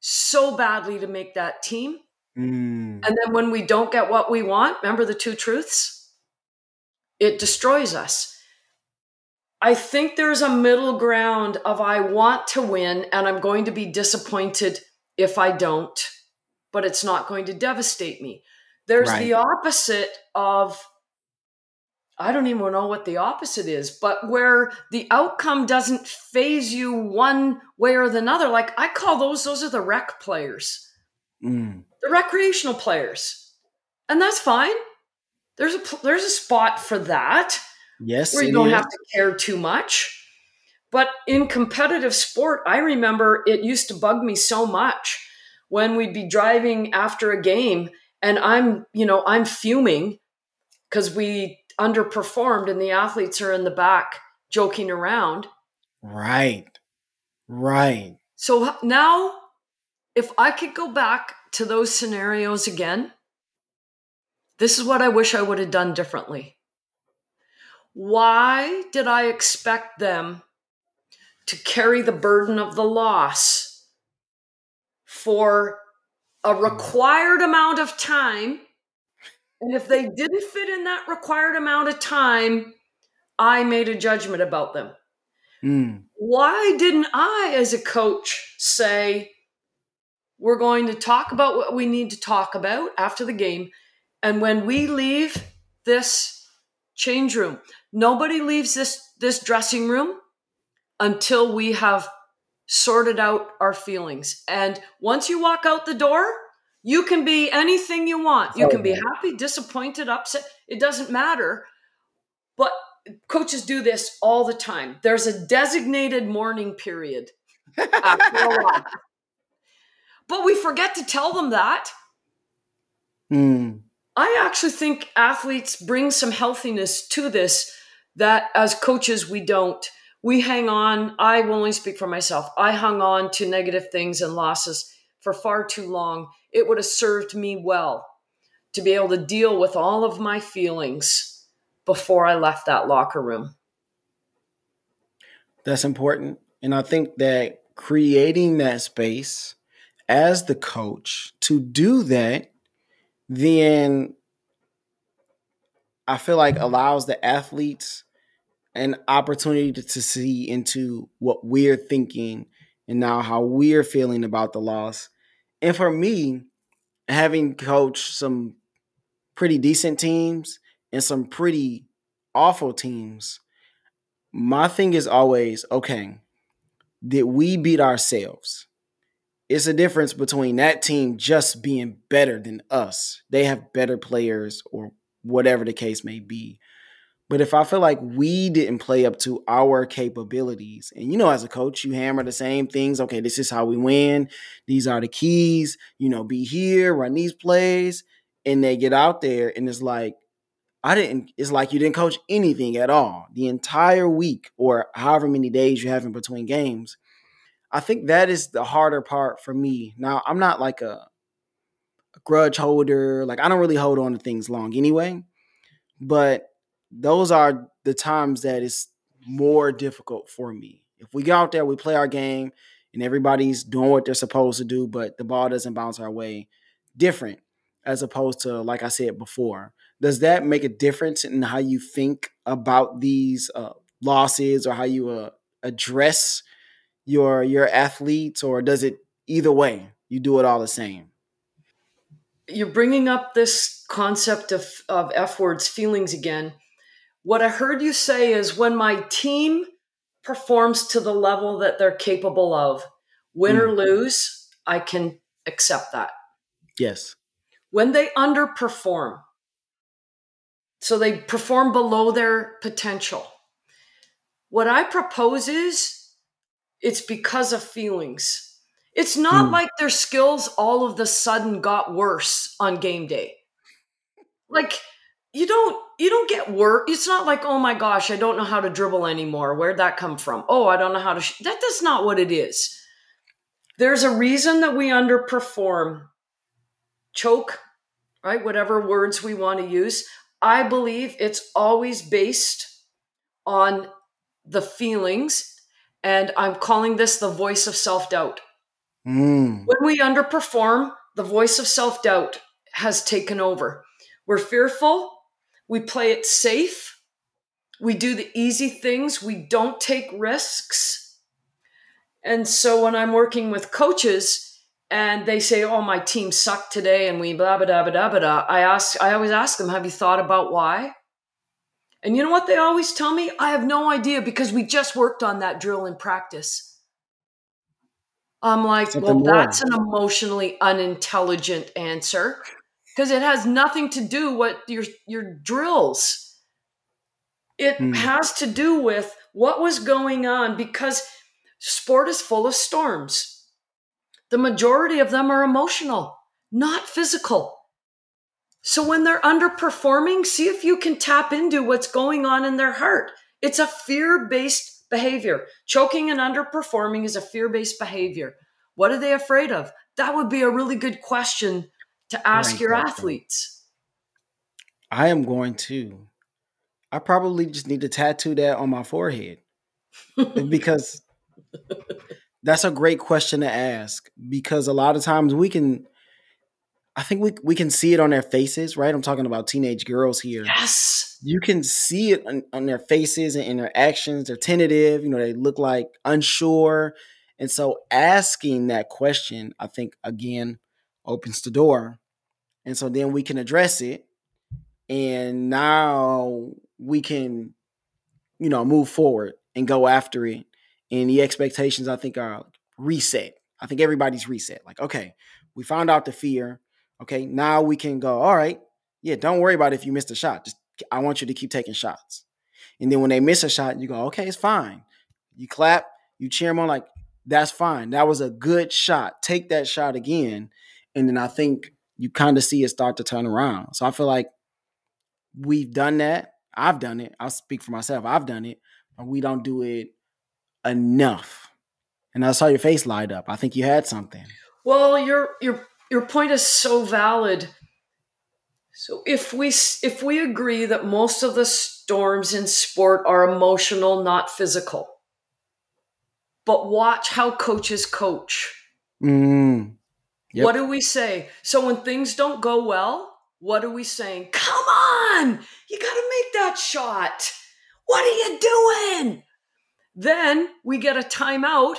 A: so badly to make that team.
C: Mm.
A: And then when we don't get what we want, remember the two truths? It destroys us. I think there's a middle ground of I want to win and I'm going to be disappointed if I don't, but it's not going to devastate me. There's
C: Right.
A: the opposite of I don't even know what the opposite is, but where the outcome doesn't phase you one way or the other. Like I call those, those are the rec players,
C: Mm.
A: the recreational players. And that's fine. There's a there's a spot for that
C: Yes.
A: where you don't
C: is.
A: have to care too much. But in competitive sport, I remember it used to bug me so much when we'd be driving after a game and I'm, you know, I'm fuming because we underperformed and the athletes are in the back joking around.
C: Right. Right.
A: So now, if I could go back to those scenarios again, this is what I wish I would have done differently. Why did I expect them to carry the burden of the loss for a required amount of time? And if they didn't fit in that required amount of time, I made a judgment about them
C: Mm.
A: why didn't I, as a coach, say, we're going to talk about what we need to talk about after the game? And when we leave this change room, nobody leaves this, this dressing room until we have sorted out our feelings. And once you walk out the door, you can be anything you want. You can be happy, disappointed, upset. It doesn't matter. But coaches do this all the time. There's a designated mourning period after a loss. [LAUGHS] But we forget to tell them that.
C: Mm.
A: I actually think athletes bring some healthiness to this that as coaches we don't. We hang on, I will only speak for myself. I hung on to negative things and losses for far too long. It would have served me well to be able to deal with all of my feelings before I left that locker room.
C: That's important. And I think that creating that space as the coach to do that, then I feel like allows the athletes an opportunity to, to see into what we're thinking and now how we're feeling about the loss. And for me, having coached some pretty decent teams and some pretty awful teams, my thing is always okay, did we beat ourselves? It's a difference between that team just being better than us. They have better players or whatever the case may be. But if I feel like we didn't play up to our capabilities, and you know, as a coach, you hammer the same things. Okay, this is how we win. These are the keys. You know, be here, run these plays. And they get out there and it's like, I didn't, it's like you didn't coach anything at all the entire week or however many days you have in between games. I think that is the harder part for me. Now, I'm not like a, a grudge holder. Like, I don't really hold on to things long anyway. But those are the times that it's more difficult for me. If we go out there, we play our game, and everybody's doing what they're supposed to do, but the ball doesn't bounce our way, different as opposed to, like I said before. Does that make a difference in how you think about these uh, losses or how you uh, address your your athletes, or does it either way? You do it all the same.
A: You're bringing up this concept of, of F words, feelings again. What I heard you say is when my team performs to the level that they're capable of, win or
C: Mm.
A: lose, I can accept that.
C: Yes.
A: When they underperform, so they perform below their potential, what I propose is it's because of feelings. It's not
C: Mm.
A: like their skills all of the sudden got worse on game day. Like you don't you don't get worse. It's not like oh my gosh, I don't know how to dribble anymore. Where'd that come from? Oh, I don't know how to. Sh-. That that's not what it is. There's a reason that we underperform. Choke, right? Whatever words we want to use. I believe it's always based on the feelings And I'm calling this the voice of self doubt.
C: Mm.
A: When we underperform, the voice of self doubt has taken over. We're fearful. We play it safe. We do the easy things. We don't take risks. And so when I'm working with coaches and they say, "Oh, my team sucked today," and we blah blah blah blah blah, blah I ask, I always ask them, "Have you thought about why?" And you know what they always tell me? I have no idea because we just worked on that drill in practice. I'm like,
C: Something
A: well,
C: more.
A: that's an emotionally unintelligent answer because it has nothing to do with your your drills. It
C: Hmm.
A: has to do with what was going on because sport is full of storms. The majority of them are emotional, not physical. So when they're underperforming, see if you can tap into what's going on in their heart. It's a fear based behavior. Choking and underperforming is a fear based behavior. What are they afraid of? That would be a really good question to ask your athletes.
C: I am going to. I probably just need to tattoo that on my forehead [LAUGHS] because that's a great question to ask. Because a lot of times we can, I think we we can see it on their faces, right? I'm talking about teenage girls here.
A: Yes.
C: You can see it on, on their faces and in their actions. They're tentative. You know, they look like unsure. And so asking that question, I think again opens the door. And so then we can address it. And now we can, you know, move forward and go after it. And the expectations, I think, are reset. I think everybody's reset. Like, okay, we found out the fear. Okay, now we can go, all right, yeah, don't worry about if you missed a shot. Just I want you to keep taking shots. And then when they miss a shot, you go, okay, it's fine. You clap, you cheer them on, like, that's fine. That was a good shot. Take that shot again. And then I think you kind of see it start to turn around. So I feel like we've done that. I've done it. I'll speak for myself. I've done it, but we don't do it enough. And I saw your face light up. I think you had something.
A: Well, your your your point is so valid. So if we if we agree that most of the storms in sport are emotional, not physical, but watch how coaches coach.
C: Mm. Yep.
A: What do we say? So when things don't go well, what are we saying? Come on, you got to make that shot. What are you doing? Then we get a timeout.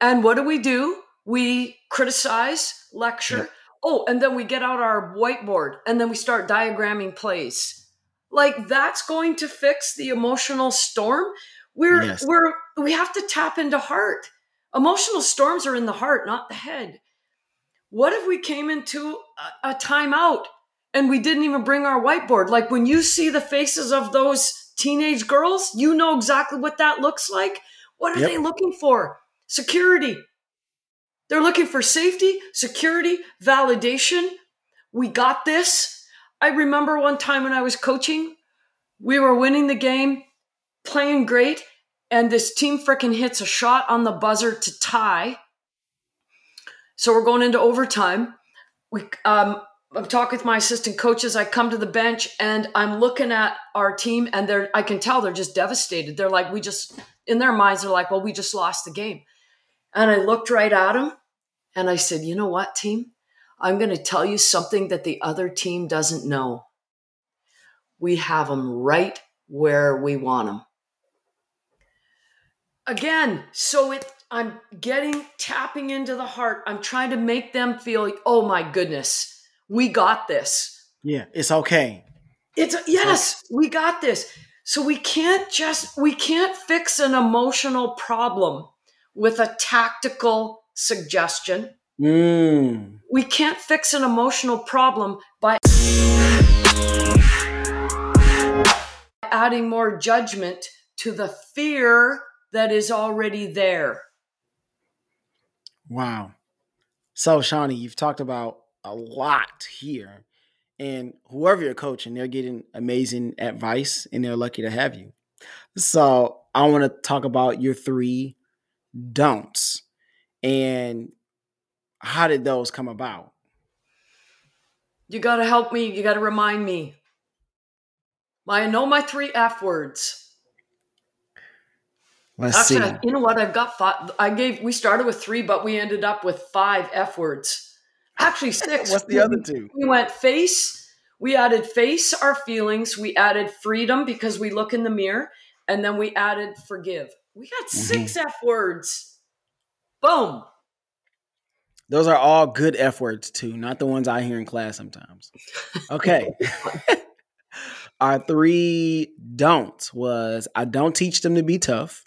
A: And what do we do? We criticize, lecture.
C: Yep.
A: Oh, and then we get out our whiteboard and then we start diagramming plays. Like that's going to fix the emotional storm. We're
C: Yes.
A: we're we have to tap into heart. Emotional storms are in the heart, not the head. What if we came into a, a timeout and we didn't even bring our whiteboard? Like when you see the faces of those teenage girls, you know exactly what that looks like. What are
C: Yep.
A: they looking for? Security. They're looking for safety, security, validation. We got this. I remember one time when I was coaching, we were winning the game, playing great, and this team frickin' hits a shot on the buzzer to tie. So we're going into overtime. We um I'm talking with my assistant coaches. I come to the bench and I'm looking at our team and they're I can tell they're just devastated. They're like, we just in their minds, they're like, well, we just lost the game. And I looked right at them and I said, you know what, team? I'm going to tell you something that the other team doesn't know. We have them right where we want them. Again, so it I'm getting tapping into the heart. I'm trying to make them feel, oh my goodness, we got this.
C: Yeah, it's okay.
A: It's yes, we got this. So we can't just we can't fix an emotional problem with a tactical suggestion.
C: Mm.
A: We can't fix an emotional problem by adding more judgment to the fear that is already there.
C: Wow. So, Shawnee, you've talked about a lot here. And whoever you're coaching, they're getting amazing advice and they're lucky to have you. So, I want to talk about your three don'ts and how did those come about?
A: You got to help me. You got to remind me. I know my three F words.
C: Let's
A: Actually,
C: see.
A: you know what? I've got five. I gave. We started with three, but we ended up with five F words. Actually, [LAUGHS] six.
C: What's the other two?
A: We went face. We added face our feelings. We added freedom because we look in the mirror, and then we added forgive. We got mm-hmm. 6 F words. Boom.
C: Those are all good F words too, not the ones I hear in class sometimes. Okay. [LAUGHS] Our three don'ts was I don't teach them to be tough.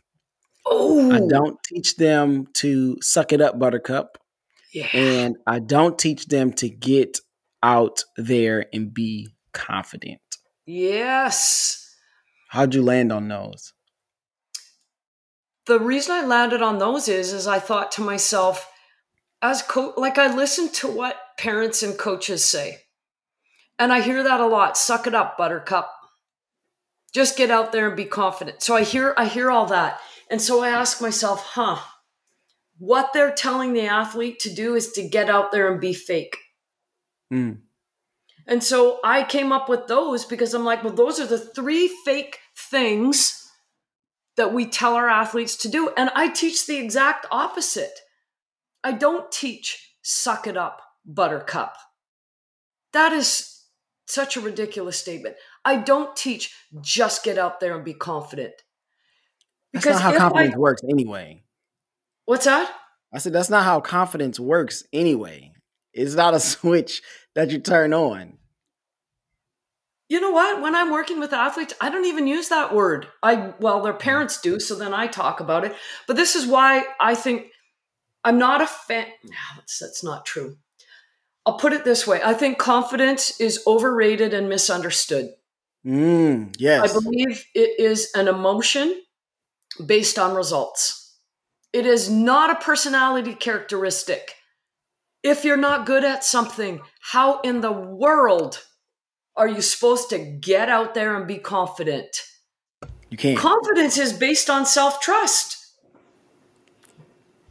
A: Oh,
C: I don't teach them to suck it up, buttercup.
A: Yeah.
C: And I don't teach them to get out there and be confident.
A: Yes.
C: How'd you land on those?
A: the reason I landed on those is is I thought to myself, as co- like I listen to what parents and coaches say. And I hear that a lot. Suck it up, buttercup. Just get out there and be confident. So I hear I hear all that. And so I ask myself, huh, what they're telling the athlete to do is to get out there and be fake.
C: Mm.
A: And so I came up with those because I'm like, well, those are the three fake things that we tell our athletes to do. And I teach the exact opposite. I don't teach suck it up, buttercup. That is such a ridiculous statement. I don't teach just get out there and be confident.
C: That's not how
A: if I-
C: confidence works anyway.
A: what's that?
C: I said that's not how confidence works anyway. It's not a [LAUGHS] switch that you turn on.
A: You know what? When I'm working with athletes, I don't even use that word. I well, their parents do, so then I talk about it. But this is why I think I'm not a fan. No, that's, that's not true. I'll put it this way: I think confidence is overrated and misunderstood.
C: Mm, yes.
A: I believe it is an emotion based on results. It is not a personality characteristic. If you're not good at something, how in the world are you supposed to get out there and be confident?
C: you can't.
A: Confidence is based on self trust.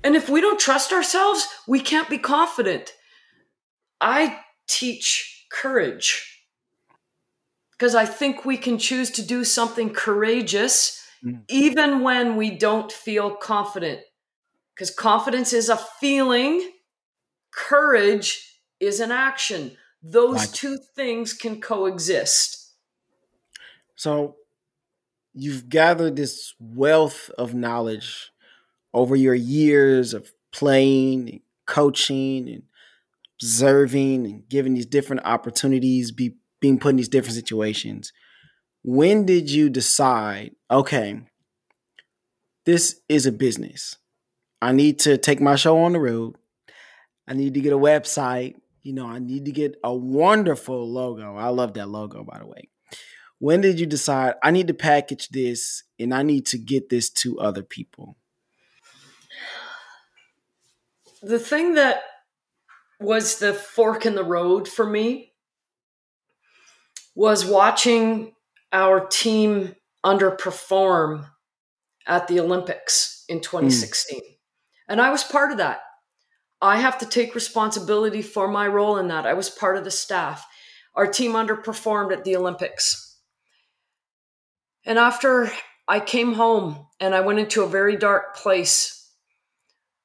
A: And if we don't trust ourselves, we can't be confident. I teach courage because I think we can choose to do something courageous
C: Mm.
A: even when we don't feel confident. Because confidence is a feeling, courage is an action. Those two things can coexist.
C: So you've gathered this wealth of knowledge over your years of playing and coaching and observing and giving these different opportunities, be being put in these different situations. When did you decide, okay, this is a business. I need to take my show on the road. I need to get a website. You know, I need to get a wonderful logo. I love that logo, by the way when did you decide I need to package this and I need to get this to other people?
A: The thing that was the fork in the road for me was watching our team underperform at the Olympics in hmm. 2016. And I was part of that. I have to take responsibility for my role in that. I was part of the staff. Our team underperformed at the Olympics. And after I came home and I went into a very dark place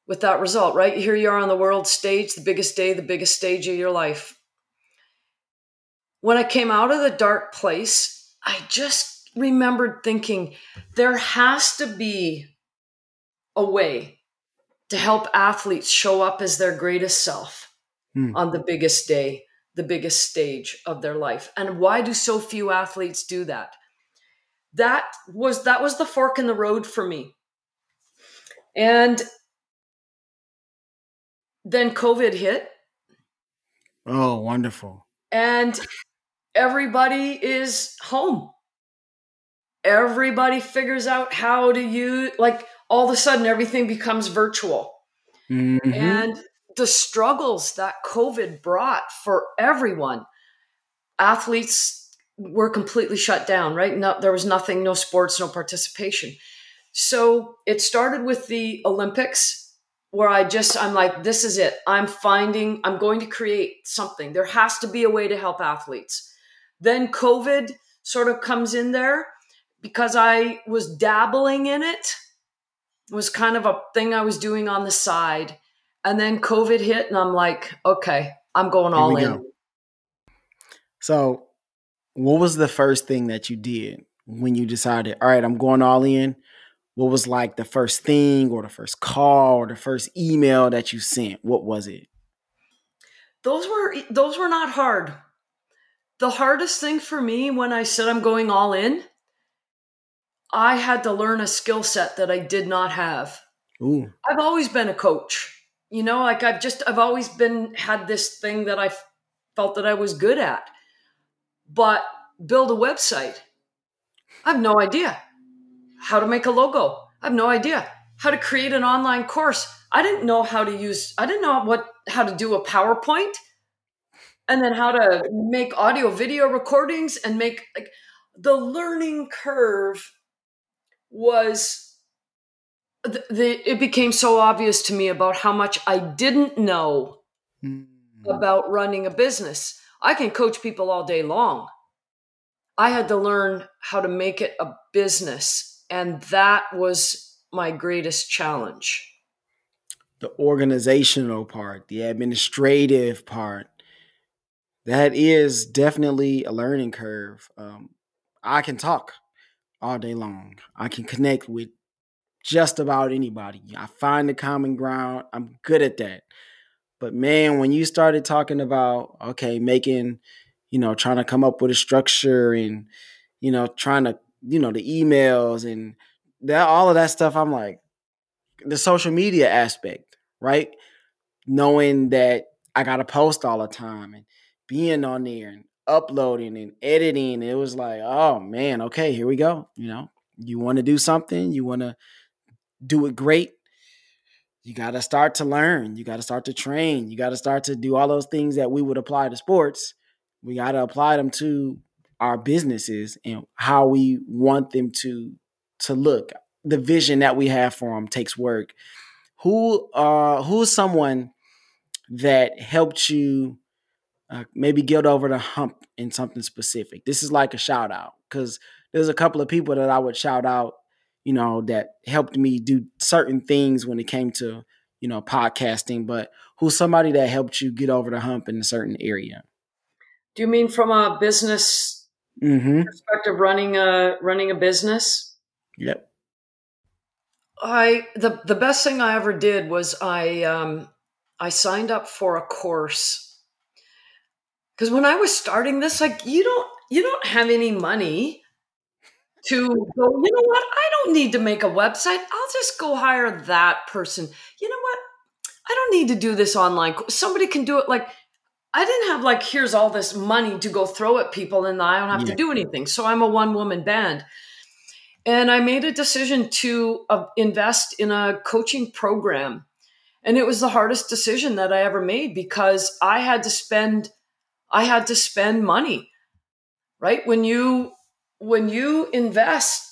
A: with that result, right? Here you are on the world stage, the biggest day, the biggest stage of your life. When I came out of the dark place, I just remembered thinking there has to be a way to help athletes show up as their greatest self
C: Hmm.
A: on the biggest day, the biggest stage of their life. And why do so few athletes do that? That was that was the fork in the road for me. And then COVID hit
C: Oh, wonderful.
A: and everybody is home. Everybody figures out how to use like all of a sudden everything becomes virtual.
C: Mhm.
A: and the struggles that COVID brought for everyone. Athletes were completely shut down, right? No, there was nothing, no sports, no participation. So it started with the Olympics, where I just, I'm like, this is it. I'm finding, I'm going to create something. There has to be a way to help athletes. Then COVID sort of comes in there because I was dabbling in it It was kind of a thing I was doing on the side. And then COVID hit, and I'm like, okay, I'm going all in. Go.
C: So, what was the first thing that you did when you decided, all right, I'm going all in? What was like the first thing, or the first call, or the first email that you sent? What was it?
A: Those were those were not hard. The hardest thing for me when I said I'm going all in I had to learn a skill set that I did not have. Ooh. I've always been a coach. You know, like I've just I've always been had this thing that I felt that I was good at. But build a website. I have no idea how to make a logo. I have no idea how to create an online course. I didn't know how to use I didn't know what how to do a PowerPoint and then how to make audio video recordings and make like the learning curve was the, the, it became so obvious to me about how much I didn't know mm. about running a business. I can coach people all day long. I had to learn how to make it a business, and that was my greatest challenge.
C: The organizational part, the administrative part, that is definitely a learning curve. Um, I can talk all day long. I can connect with just about anybody. I find the common ground. I'm good at that. But man, when you started talking about, okay, making, you know, trying to come up with a structure and, you know, trying to, you know, the emails and that all of that stuff, I'm like, the social media aspect, right? Knowing that I gotta post all the time and being on there and uploading and editing. It was like, oh man, okay, here we go. You know, you want to do something, you want to do it great. You got to start to learn. You got to start to train. You got to start to do all those things that we would apply to sports. We got to apply them to our businesses and how we want them to to look. The vision that we have for them takes work. Who uh who's someone that helped you uh, maybe get over the hump in something specific. This is like a shout out because there's a couple of people that I would shout out, you know, that helped me do certain things when it came to, you know, podcasting. But who's somebody that helped you get over the hump in a certain area?
A: Do you mean from a business mm-hmm. perspective, running a running a business?
C: Yep.
A: I the the best thing I ever did was I um, I signed up for a course because when I was starting this, like you don't you don't have any money to go, you know what? I don't need to make a website. I'll just go hire that person. You know what? I don't need to do this online. Somebody can do it like I didn't have like here's all this money to go throw at people and I don't have yeah. to do anything. So I'm a one woman band. And I made a decision to uh, invest in a coaching program. And it was the hardest decision that I ever made because I had to spend I had to spend money. Right? When you when you invest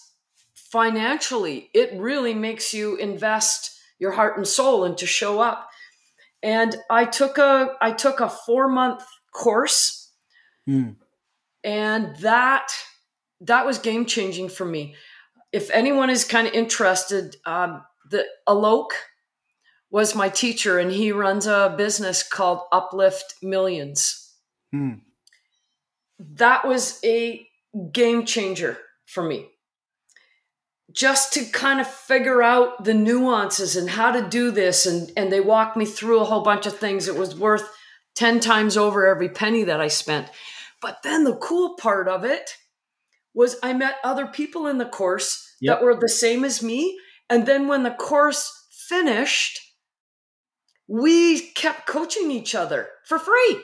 A: financially, it really makes you invest your heart and soul and to show up. And I took a I took a 4-month course. Mm. And that that was game changing for me. If anyone is kind of interested, um, the Alok was my teacher, and he runs a business called Uplift Millions. Hmm. That was a game changer for me. Just to kind of figure out the nuances and how to do this. And, and they walked me through a whole bunch of things. It was worth 10 times over every penny that I spent. But then the cool part of it was I met other people in the course yep. that were the same as me. And then when the course finished, we kept coaching each other for free.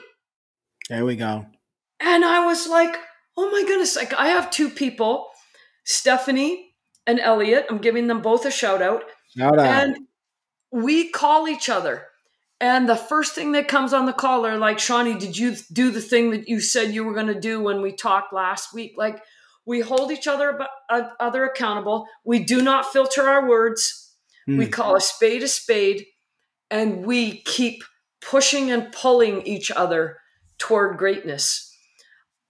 C: There we go.
A: And I was like, oh my goodness, like I have two people, Stephanie and Elliot. I'm giving them both a shout out. Shout out. And we call each other. And the first thing that comes on the caller, like, Shawnee, did you do the thing that you said you were going to do when we talked last week? Like, we hold each other uh, other accountable. We do not filter our words. Mm. We call a spade a spade, and we keep pushing and pulling each other toward greatness.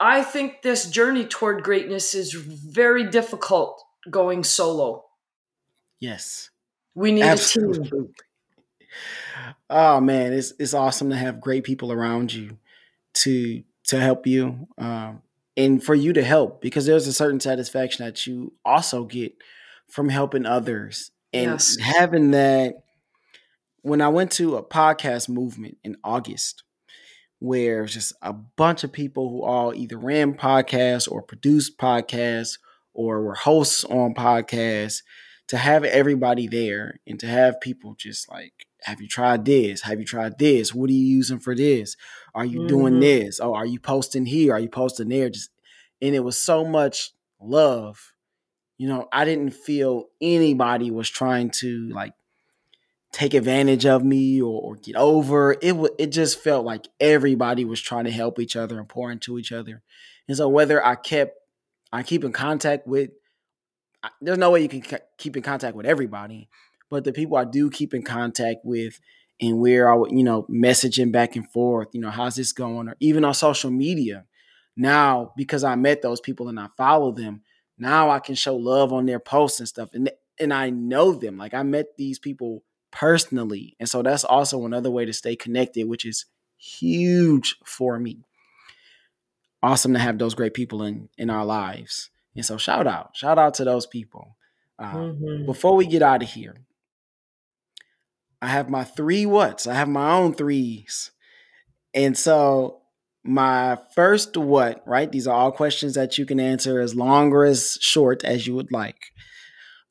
A: I think this journey toward greatness is very difficult going solo.
C: Yes.
A: We need Absolutely. a team.
C: Oh man, it's it's awesome to have great people around you to to help you um, and for you to help because there's a certain satisfaction that you also get from helping others and yes. having that when I went to a podcast movement in August, where it's just a bunch of people who all either ran podcasts or produced podcasts or were hosts on podcasts, to have everybody there and to have people just like, have you tried this? Have you tried this? What are you using for this? Are you mm-hmm. doing this? Oh, are you posting here? Are you posting there? Just and it was so much love. You know, I didn't feel anybody was trying to like take advantage of me or, or get over. It w- it just felt like everybody was trying to help each other and pour into each other. And so whether I kept I keep in contact with there's no way you can keep in contact with everybody, but the people I do keep in contact with and where I would, you know, messaging back and forth, you know, how's this going? Or even on social media. Now, because I met those people and I follow them, now I can show love on their posts and stuff. And and I know them. Like I met these people personally. And so that's also another way to stay connected, which is huge for me. Awesome to have those great people in in our lives. And so shout out, shout out to those people. Uh, mm-hmm. Before we get out of here, I have my three whats. I have my own threes. And so my first what, right? These are all questions that you can answer as long or as short as you would like.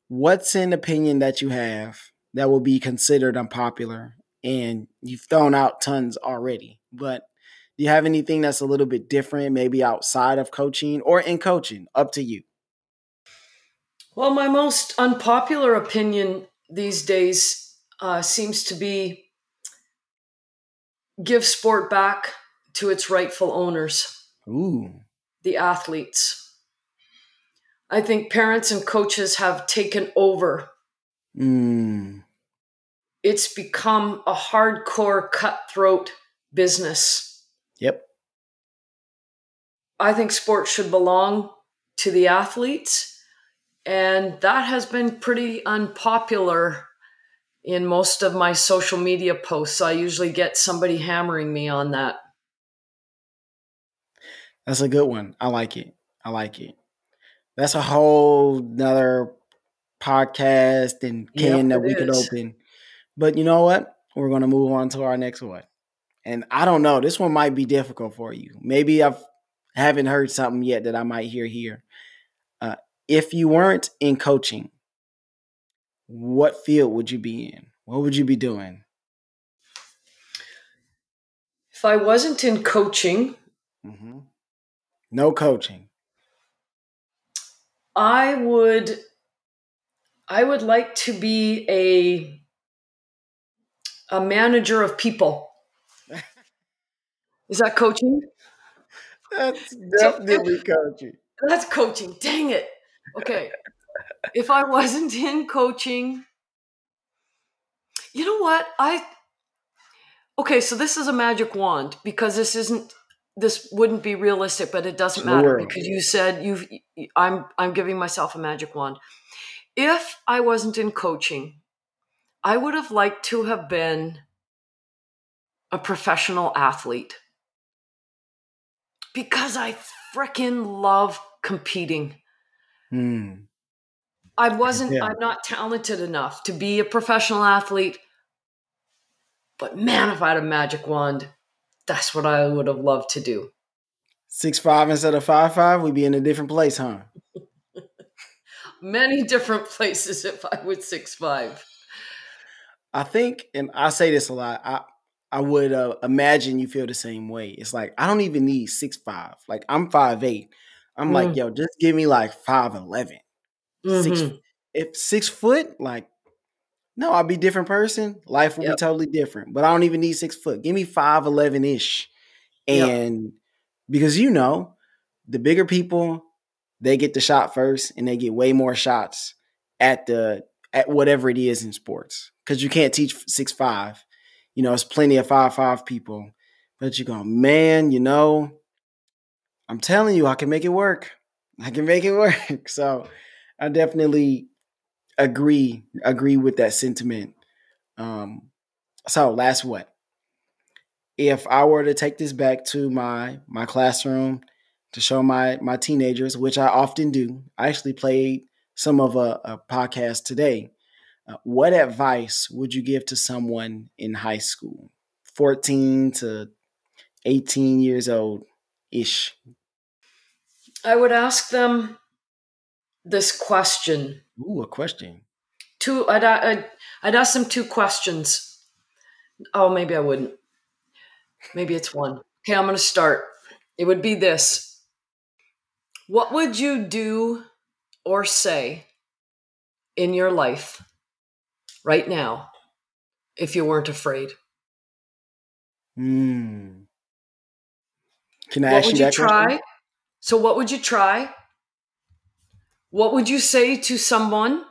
C: What's an opinion that you have that will be considered unpopular and you've thrown out tons already. But do you have anything that's a little bit different maybe outside of coaching or in coaching? Up to you.
A: Well my most unpopular opinion these days uh, seems to be give sport back to its rightful owners.
C: Ooh.
A: the athletes. I think parents and coaches have taken over
C: Mm.
A: It's become a hardcore cutthroat business.
C: Yep.
A: I think sports should belong to the athletes. And that has been pretty unpopular in most of my social media posts. I usually get somebody hammering me on that.
C: That's a good one. I like it. I like it. That's a whole nother podcast and can yep, that we could open. But you know what? We're going to move on to our next one. And I don't know, this one might be difficult for you. Maybe I've haven't heard something yet that I might hear here. Uh, if you weren't in coaching, what field would you be in? What would you be doing?
A: If I wasn't in coaching,
C: mm-hmm. no coaching,
A: I would I would like to be a a manager of people. [LAUGHS] Is that coaching?
C: That's definitely coaching.
A: That's coaching. Dang it. Okay. [LAUGHS] if I wasn't in coaching, you know what? I Okay, so this is a magic wand because this isn't this wouldn't be realistic, but it doesn't matter because you said you've I'm I'm giving myself a magic wand if I wasn't in coaching, I would have liked to have been a professional athlete because I freaking love competing.
C: Hmm.
A: I wasn't, yeah. I'm not talented enough to be a professional athlete. But man, if I had a magic wand, that's what I would have loved to do.
C: Six five instead of five five, we'd be in a different place, huh? [LAUGHS]
A: many different [LAUGHS] places if I was six five.
C: I think, and I say this a lot. I I would uh, imagine you feel the same way. It's like I don't even need six five. Like I'm five eight. I'm mm. like, yo, just give me like five eleven. mm-hmm. Six if six foot, like no, I'll be different person. Life will yep. be totally different. But I don't even need six foot. Give me five eleven ish, and yep. because you know, the bigger people, they get the shot first and they get way more shots at the at whatever it is in sports because you can't teach six five. You know, it's plenty of five five people, but you go, man. You know, I'm telling you, I can make it work. I can make it [LAUGHS] work. So I definitely agree agree with that sentiment. Um, so last what? If I were to take this back to my my classroom to show my my teenagers, which I often do, I actually played some of a, a podcast today. Uh, what advice would you give to someone in high school, fourteen to eighteen years old ish?
A: I would ask them this question.
C: Ooh, a question.
A: Two. I'd, I'd I'd ask them two questions. Oh, maybe I wouldn't. Maybe it's one. Okay, I'm going to start. It would be this What would you do or say in your life right now if you weren't afraid?
C: Hmm. Can I
A: what
C: ask
A: would
C: you
A: you
C: that
A: try?
C: question?
A: So, what would you try? What would you say to someone?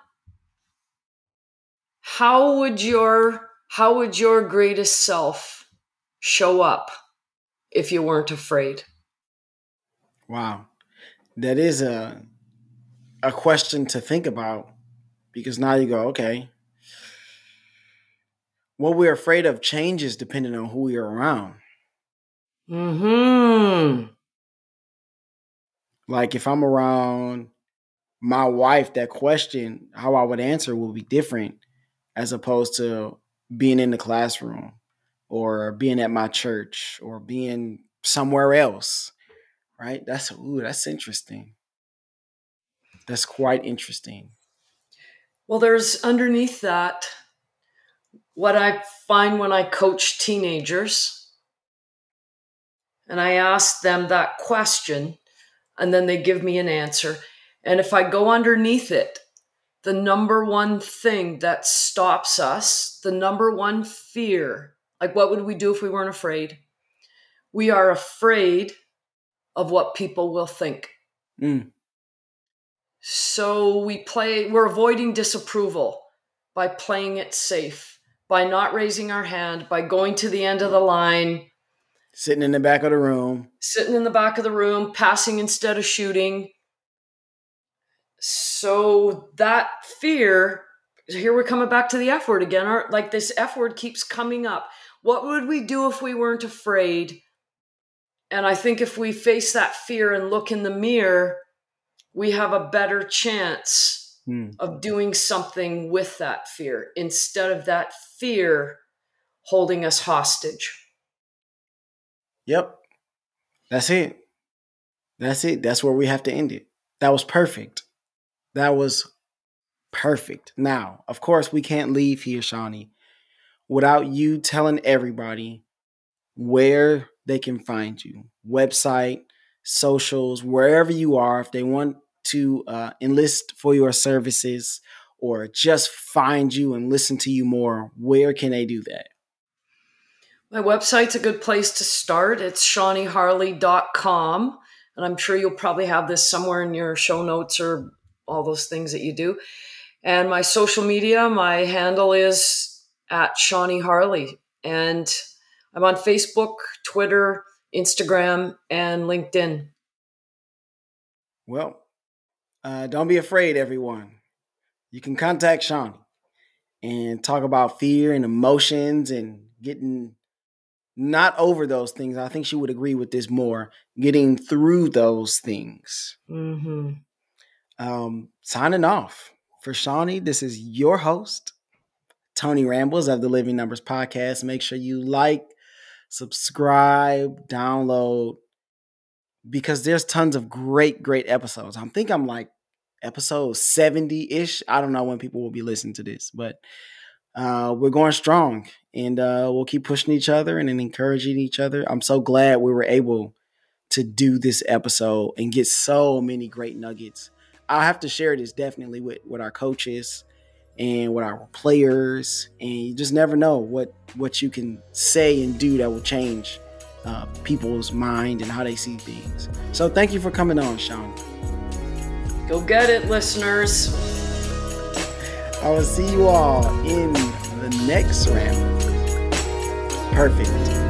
A: How would your how would your greatest self show up if you weren't afraid?
C: Wow, that is a a question to think about because now you go, okay, what we're afraid of changes depending on who are around.
A: Hmm.
C: Like if I'm around my wife, that question, how I would answer will be different as opposed to being in the classroom or being at my church or being somewhere else. Right? That's ooh, that's interesting. That's quite interesting.
A: Well, there's underneath that what I find when I coach teenagers and I ask them that question and then they give me an answer. And if I go underneath it, the number one thing that stops us, the number one fear, like what would we do if we weren't afraid? We are afraid of what people will think.
C: Mm.
A: So we play, we're avoiding disapproval by playing it safe, by not raising our hand, by going to the end of the line,
C: Sitting in the back of the room.
A: sitting in the back of the room, passing instead of shooting. So that fear, here we're coming back to the F word again. Our, like this F word keeps coming up. What would we do if we weren't afraid? And I think if we face that fear and look in the mirror, we have a better chance
C: Hmm.
A: of doing something with that fear instead of that fear holding us hostage.
C: Yep. That's it. That's it. That's where we have to end it. That was perfect. That was perfect. Now, of course, we can't leave here, Shawnee, without you telling everybody where they can find you. Website, socials, wherever you are. If they want to uh, enlist for your services or just find you and listen to you more, where can they do that?
A: My website's a good place to start. It's shawneeharle.com. And I'm sure you'll probably have this somewhere in your show notes or all those things that you do. And my social media, my handle is at Shawnee Harle. And I'm on Facebook, Twitter, Instagram, and LinkedIn.
C: Well, uh, don't be afraid, everyone. You can contact Shawnee and talk about fear and emotions and getting not over those things. I think she would agree with this more. Getting through those things.
A: Mm-hmm.
C: Um, signing off for Shawnee. This is your host, Tony Rambles of the Living Numbers Podcast. Make sure you like, subscribe, download, because there's tons of great, great episodes. I think I'm like episode 70 ish. I don't know when people will be listening to this, but uh, we're going strong and uh, we'll keep pushing each other and, encouraging each other. I'm so glad we were able to do this episode and get so many great nuggets. I'll have to share this definitely with, with our coaches and with our players. And you just never know what, what you can say and do that will change uh, people's mind and how they see things. So thank you for coming on, Sean.
A: Go get it, listeners.
C: I will see you all in the next round. Perfect.